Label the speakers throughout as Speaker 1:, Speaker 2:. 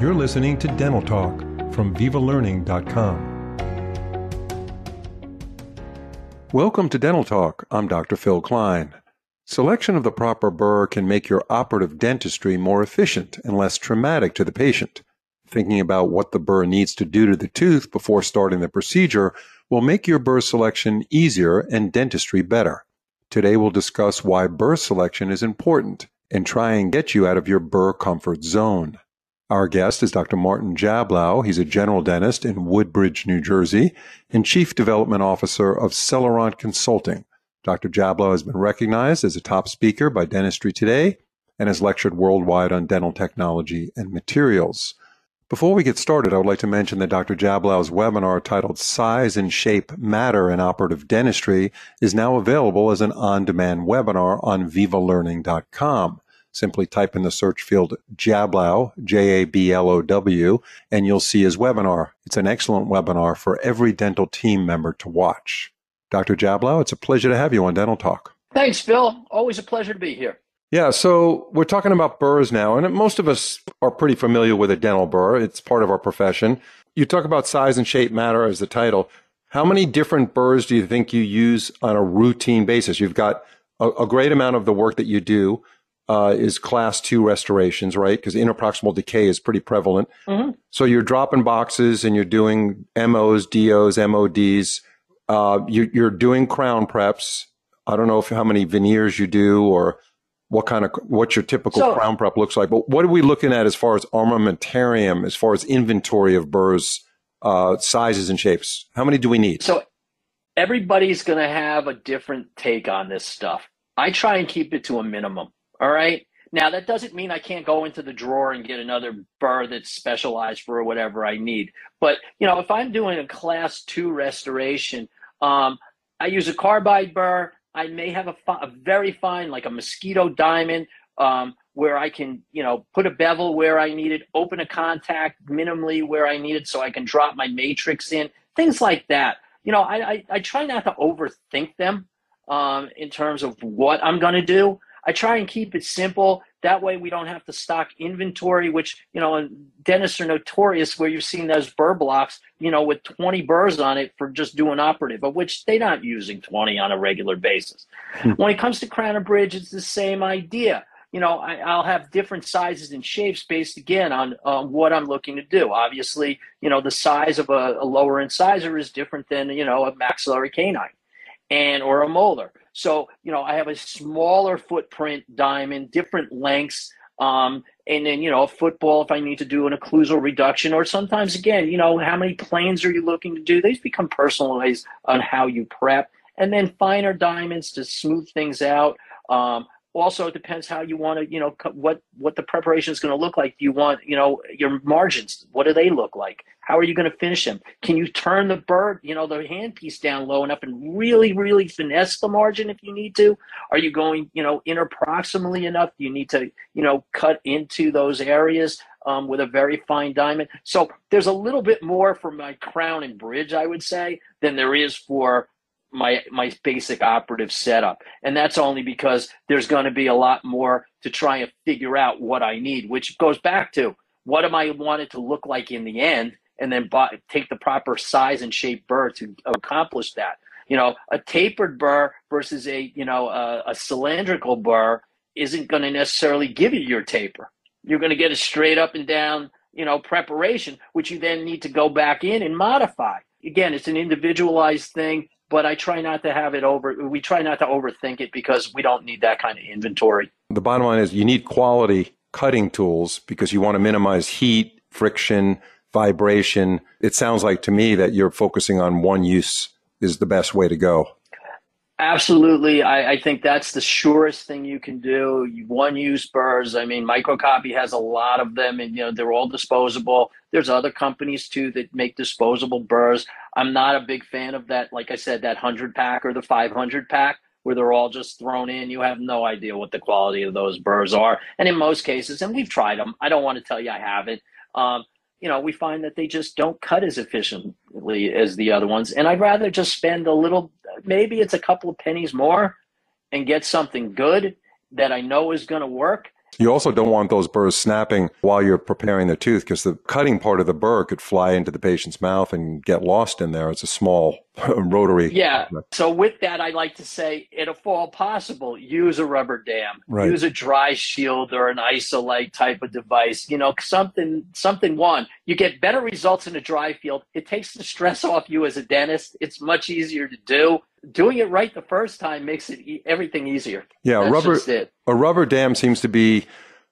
Speaker 1: You're listening to Dental Talk from VivaLearning.com. Welcome to Dental Talk. I'm Dr. Phil Klein. Selection of the proper burr can make your operative dentistry more efficient and less traumatic to the patient. Thinking about what the burr needs to do to the tooth before starting the procedure will make your burr selection easier and dentistry better. Today we'll discuss why burr selection is important and try and get you out of your burr comfort zone. Our guest is Dr. Martin Jablow. He's a general dentist in Woodbridge, New Jersey, and Chief Development Officer of Celerant Consulting. Dr. Jablow has been recognized as a top speaker by Dentistry Today and has lectured worldwide on dental technology and materials. Before we get started, I would like to mention that Dr. Jablow's webinar titled Size and Shape Matter in Operative Dentistry is now available as an on-demand webinar on vivalearning.com. Simply type in the search field Jablow, J A B L O W, and you'll see his webinar. It's an excellent webinar for every dental team member to watch. Dr. Jablow, it's a pleasure to have you on Dental Talk.
Speaker 2: Thanks, Phil. Always a pleasure to be here.
Speaker 1: Yeah, so we're talking about burrs now, and most of us are pretty familiar with a dental burr. It's part of our profession. You talk about size and shape matter as the title. How many different burrs do you think you use on a routine basis? You've got a, a great amount of the work that you do uh, is class two restorations, right? Because interproximal decay is pretty prevalent. Mm-hmm. So you're dropping boxes and you're doing MOs, DOs, MODs. Uh, you, you're doing crown preps. I don't know if, how many veneers you do or what kind of what your typical so, crown prep looks like. But what are we looking at as far as armamentarium, as far as inventory of burrs, uh, sizes and shapes? How many do we need?
Speaker 2: So everybody's going to have a different take on this stuff. I try and keep it to a minimum. All right. Now that doesn't mean I can't go into the drawer and get another burr that's specialized for whatever I need. But you know, if I'm doing a class two restoration, um, I use a carbide burr. I may have a, fi- a very fine, like a mosquito diamond, um, where I can, you know, put a bevel where I need it, open a contact minimally where I need it, so I can drop my matrix in, things like that. You know, I I, I try not to overthink them um, in terms of what I'm going to do. I try and keep it simple. That way, we don't have to stock inventory, which, you know, dentists are notorious where you've seen those burr blocks, you know, with 20 burrs on it for just doing operative, of which they're not using 20 on a regular basis. Hmm. When it comes to crown and bridge, it's the same idea. You know, I, will have different sizes and shapes based again on um, what I'm looking to do. Obviously, you know, the size of a, a lower incisor is different than, you know, a maxillary canine and or a molar. So, you know, I have a smaller footprint diamond, different lengths, um, and then, you know, a football if I need to do an occlusal reduction, or sometimes again, you know, how many planes are you looking to do? These become personalized on how you prep. And then finer diamonds to smooth things out. Um, also it depends how you want to you know what what the preparation is going to look like. Do you want you know your margins? What do they look like? How are you going to finish them? Can you turn the burr you know the handpiece down low enough and really really finesse the margin if you need to? Are you going you know interproximally enough? Do you need to you know cut into those areas um, with a very fine diamond? So there's a little bit more for my crown and bridge i would say than there is for my my basic operative setup. And that's only because there's going to be a lot more to try and figure out what i need which goes back to what am i want it to look like in the end? And then buy, take the proper size and shape burr to accomplish that. You know a tapered burr versus a you know a, a cylindrical burr isn't going to necessarily give you your taper. You're going to get a straight up and down you know preparation which you then need to go back in and modify. Again it's an individualized thing but I try not to have it over. We try not to overthink it because we don't need that kind of inventory.
Speaker 1: The bottom line is you need quality cutting tools because you want to minimize heat, friction, vibration. It sounds like to me that you're focusing on one use is the best way to go.
Speaker 2: Absolutely. I, I, think that's the surest thing you can do. One use burrs. I mean, Microcopy has a lot of them and, you know, they're all disposable. There's other companies too that make disposable burrs. I'm not a big fan of that. Like I said, that 100 pack or the 500 pack where they're all just thrown in. You have no idea what the quality of those burrs are. And in most cases, and we've tried them, I don't want to tell you I haven't. Um, you know, we find that they just don't cut as efficiently as the other ones. And I'd rather just spend a little, maybe it's a couple of pennies more and get something good that I know is going to work
Speaker 1: You also don't want those burrs snapping while you're preparing the tooth because the cutting part of the burr could fly into the patient's mouth and get lost in there. It's a small rotary.
Speaker 2: Yeah. So with that, I like to say, if fall possible, use a rubber dam,
Speaker 1: right.
Speaker 2: use a dry shield or an isolite type of device. You know, something, something. One, you get better results in a dry field. It takes the stress off you as a dentist. It's much easier to do. Doing it right the first time makes it e- everything easier.
Speaker 1: Yeah,
Speaker 2: That's
Speaker 1: rubber. A rubber dam seems to be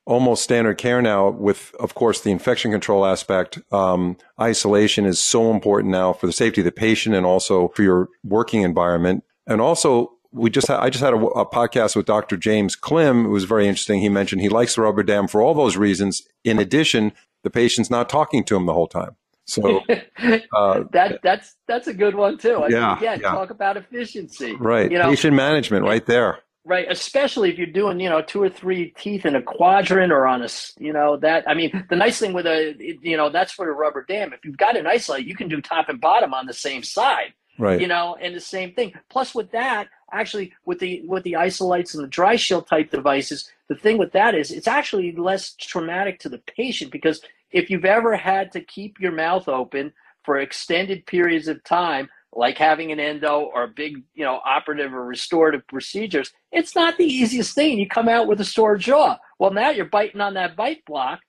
Speaker 1: almost standard care now with, of course, the infection control aspect. Um, isolation is so important now for the safety of the patient and also for your working environment. And also, we just had, I just had a, a podcast with Dr. James Klim. It was very interesting. He mentioned he likes the rubber dam for all those reasons. In addition, the patient's not talking to him the whole time. So
Speaker 2: uh, that that's that's a good one too. I
Speaker 1: yeah,
Speaker 2: mean, again,
Speaker 1: yeah.
Speaker 2: talk about efficiency.
Speaker 1: Right. You know, Patient management right there.
Speaker 2: Right, especially if you're doing, you know, two or three teeth in a quadrant or on a, you know, that. I mean, the nice thing with a, you know, that's for a rubber dam. If you've got an Isolite, you can do top and bottom on the same side.
Speaker 1: Right.
Speaker 2: You know, and the same thing. Plus, with that, actually, with the with the Isolites and the dry shield type devices, the thing with that is it's actually less traumatic to the patient because if you've ever had to keep your mouth open for extended periods of time like having an endo or a big, you know, operative or restorative procedures, it's not the easiest thing. You come out with a sore jaw. Well, now you're biting on that bite block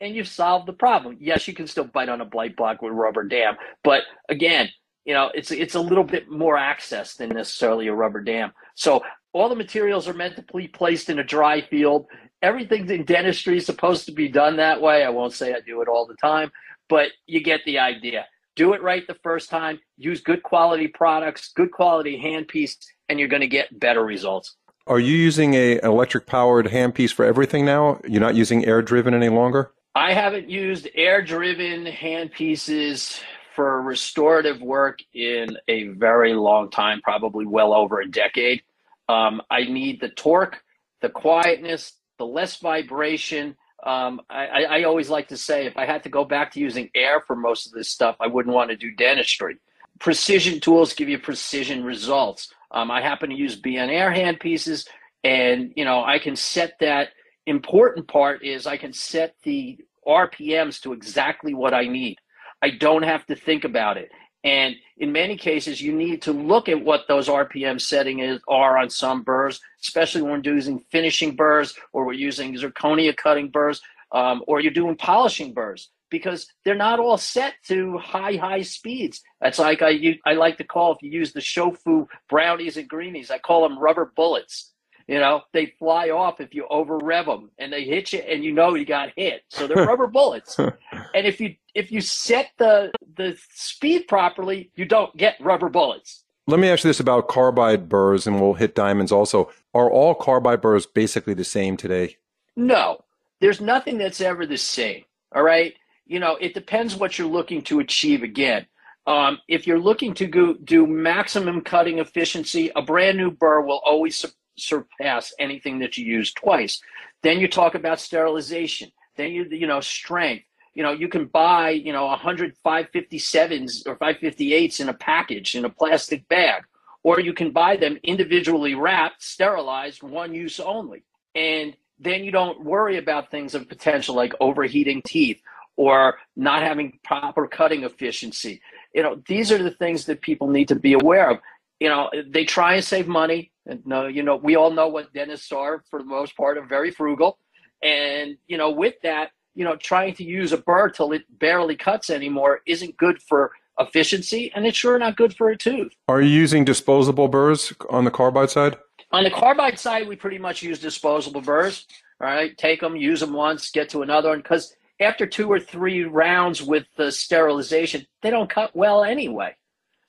Speaker 2: and you've solved the problem. Yes, you can still bite on a bite block with rubber dam, but again, you know, it's it's a little bit more access than necessarily a rubber dam. So all the materials are meant to be placed in a dry field. Everything in dentistry is supposed to be done that way. I won't say I do it all the time, but you get the idea do it right the first time, use good quality products, good quality handpiece, and you're going to get better results.
Speaker 1: Are you using a, electric powered handpiece for everything now? You're not using air driven any longer?
Speaker 2: I haven't used air driven handpieces for restorative work in a very long time, probably well over a decade. Um, I need the torque, the quietness, the less vibration, um, I, I always like to say if I had to go back to using air for most of this stuff, I wouldn't want to do dentistry. Precision tools give you precision results. Um, I happen to use Bien-Air handpieces, and you know I can set that. Important part is I can set the RPMs to exactly what I need. I don't have to think about it. And in many cases, you need to look at what those RPM settings are on some burrs, especially when we're using finishing burrs or we're using zirconia cutting burrs um, or you're doing polishing burrs because they're not all set to high, high speeds. That's like I, you, I like to call, if you use the shofu brownies and greenies, I call them rubber bullets. You know, they fly off if you over rev them and they hit you and you know you got hit. So they're rubber bullets. And if you if you set the the speed properly, you don't get rubber bullets.
Speaker 1: Let me ask you this about carbide burrs and we'll hit diamonds also. Are all carbide burrs basically the same today?
Speaker 2: No. There's nothing that's ever the same. All right? You know, it depends what you're looking to achieve again. Um, if you're looking to go, do maximum cutting efficiency, a brand new burr will always surpass anything that you use twice. Then you talk about sterilization. Then you you know strength. You know you can buy you know 100 557s or 558s in a package in a plastic bag, or you can buy them individually wrapped, sterilized, one use only. And then you don't worry about things of potential like overheating teeth or not having proper cutting efficiency. You know, these are the things that people need to be aware of. You know, they try and save money. And no, you know, we all know what dentists are for the most part are very frugal. And, you know, with that, you know, trying to use a burr till it barely cuts anymore isn't good for efficiency and it's sure not good for a tooth.
Speaker 1: Are you using disposable burrs on the carbide side?
Speaker 2: On the carbide side, we pretty much use disposable burrs. All right, take them, use them once, get to another one because after two or three rounds with the sterilization, they don't cut well anyway.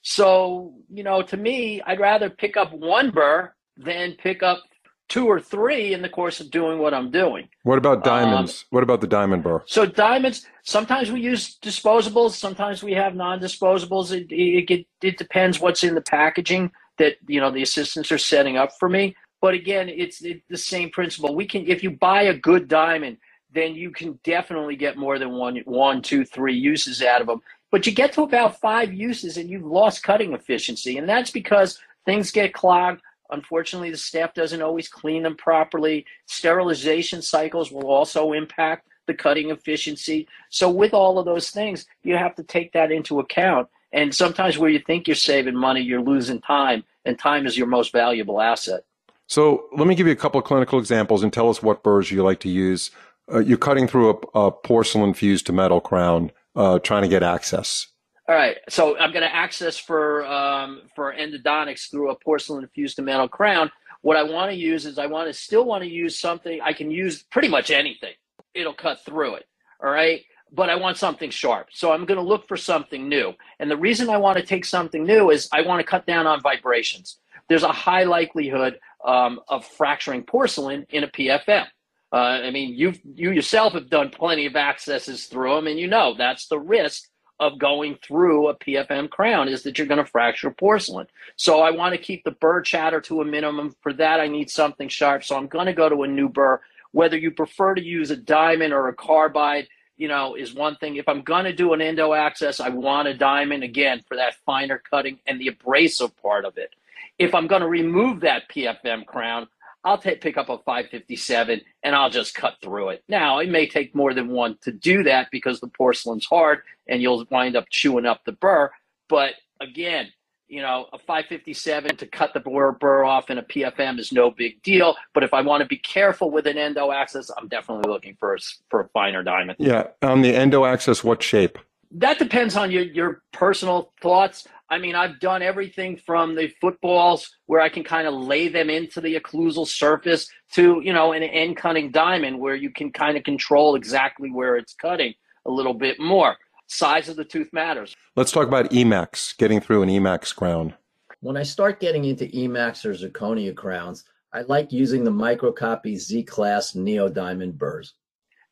Speaker 2: So, you know, to me, I'd rather pick up one burr than pick up two or three in the course of doing what I'm doing.
Speaker 1: What about diamonds? Um, what about the diamond burr?
Speaker 2: So diamonds, sometimes we use disposables, sometimes we have non-disposables. It, it, it, it depends what's in the packaging that, you know, the assistants are setting up for me. But again, it's the same principle. We can, if you buy a good diamond, then you can definitely get more than one, one, two, three uses out of them. But you get to about five uses and you've lost cutting efficiency. And that's because things get clogged, Unfortunately, the staff doesn't always clean them properly. Sterilization cycles will also impact the cutting efficiency. So, with all of those things, you have to take that into account. And sometimes where you think you're saving money, you're losing time, and time is your most valuable asset.
Speaker 1: So, let me give you a couple of clinical examples and tell us what burrs you like to use. Uh, you're cutting through a, a, porcelain fused to metal crown, uh, trying to get access.
Speaker 2: All right, so I'm going to access for um, for endodontics through a porcelain fused to metal crown. What I want to use is I want to still want to use something I can use pretty much anything. It'll cut through it. All right, but I want something sharp. So I'm going to look for something new. And the reason I want to take something new is I want to cut down on vibrations. There's a high likelihood um, of fracturing porcelain in a PFM. Uh, I mean, you you yourself have done plenty of accesses through them, and you know that's the risk of going through a PFM crown is that you're going to fracture porcelain. So I want to keep the burr chatter to a minimum. For that, I need something sharp. So I'm going to go to a new burr. Whether you prefer to use a diamond or a carbide, you know, is one thing. If I'm going to do an endo access, I want a diamond again for that finer cutting and the abrasive part of it. If I'm going to remove that PFM crown, I'll take pick up a 557 and I'll just cut through it. Now, it may take more than one to do that because the porcelain's hard and you'll wind up chewing up the burr. But again, you know, a 557 to cut the burr, burr off in a PFM is no big deal. But if I want to be careful with an endo access, I'm definitely looking for a, for a finer diamond.
Speaker 1: Yeah. On the endo access, what shape?
Speaker 2: That depends on your, your personal thoughts. I mean, I've done everything from the footballs where I can kind of lay them into the occlusal surface to, you know, an end cutting diamond where you can kind of control exactly where it's cutting a little bit more. Size of the tooth matters.
Speaker 1: Let's talk about Emax, getting through an Emax crown.
Speaker 3: When I start getting into Emax or zirconia crowns, I like using the microcopy Z Class Neo Diamond burrs.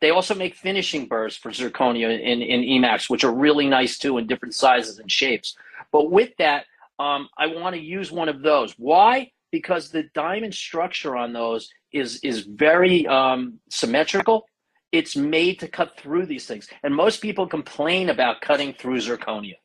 Speaker 2: They also make finishing burrs for zirconia in, in Emax, which are really nice too in different sizes and shapes. But with that, um, I want to use one of those. Why? Because the diamond structure on those is is very um, symmetrical. It's made to cut through these things, and most people complain about cutting through zirconia.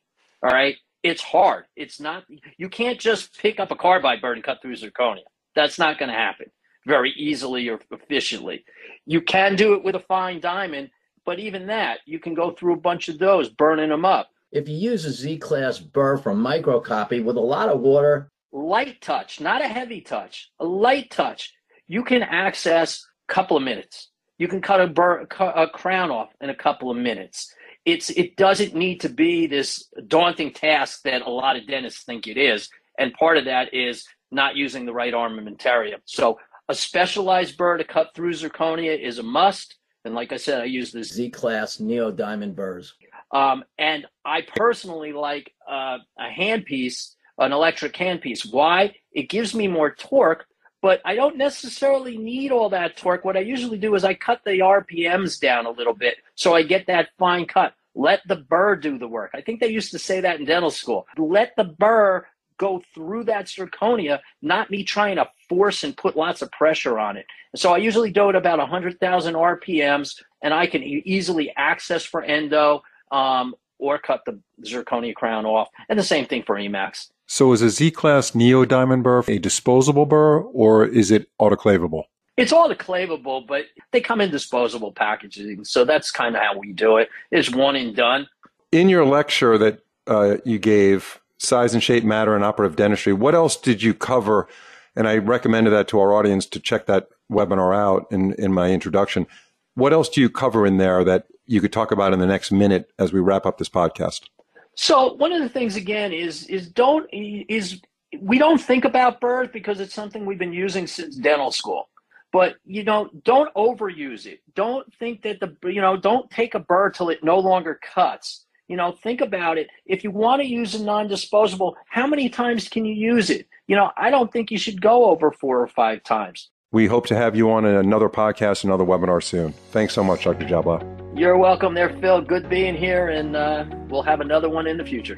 Speaker 2: All right, it's hard. It's not. You can't just pick up a carbide burr and cut through zirconia. That's not going to happen very easily or efficiently. You can do it with a fine diamond, but even that, you can go through a bunch of those, burning them up.
Speaker 3: If you use a Z class burr from Microcopy with a lot of water,
Speaker 2: light touch, not a heavy touch, a light touch, you can access a couple of minutes. You can cut a, burr, a crown off in a couple of minutes. It's it doesn't need to be this daunting task that a lot of dentists think it is, and part of that is not using the right armamentarium. So a specialized burr to cut through zirconia is a must. And like I said, I use the
Speaker 3: Z class Neo Diamond burrs.
Speaker 2: Um, and I personally like uh, a handpiece, an electric handpiece. Why? It gives me more torque, but I don't necessarily need all that torque. What I usually do is I cut the RPMs down a little bit so I get that fine cut. Let the burr do the work. I think they used to say that in dental school. Let the burr go through that zirconia, not me trying to force and put lots of pressure on it. So I usually do it about 100,000 RPMs, and I can easily access for endo um, or cut the zirconia crown off. And the same thing for Emax.
Speaker 1: So is a Z-Class Neo Diamond burr a disposable burr, or is it autoclavable?
Speaker 2: It's autoclavable, but they come in disposable packaging. So that's kind of how we do it. It's one and done.
Speaker 1: In your lecture that uh, you gave size and shape matter in operative dentistry. What else did you cover? And I recommended that to our audience to check that webinar out in, in my introduction. What else do you cover in there that you could talk about in the next minute as we wrap up this podcast?
Speaker 2: So one of the things again is is don't is we don't think about burrs because it's something we've been using since dental school. But you know, don't overuse it. Don't think that the you know, don't take a burr till it no longer cuts you know, think about it. If you want to use a non disposable, how many times can you use it? You know, I don't think you should go over four or five times.
Speaker 1: We hope to have you on another podcast, another webinar soon. Thanks so much, Dr. Jablow.
Speaker 2: You're welcome there, Phil. Good being here, and uh, we'll have another one in the future.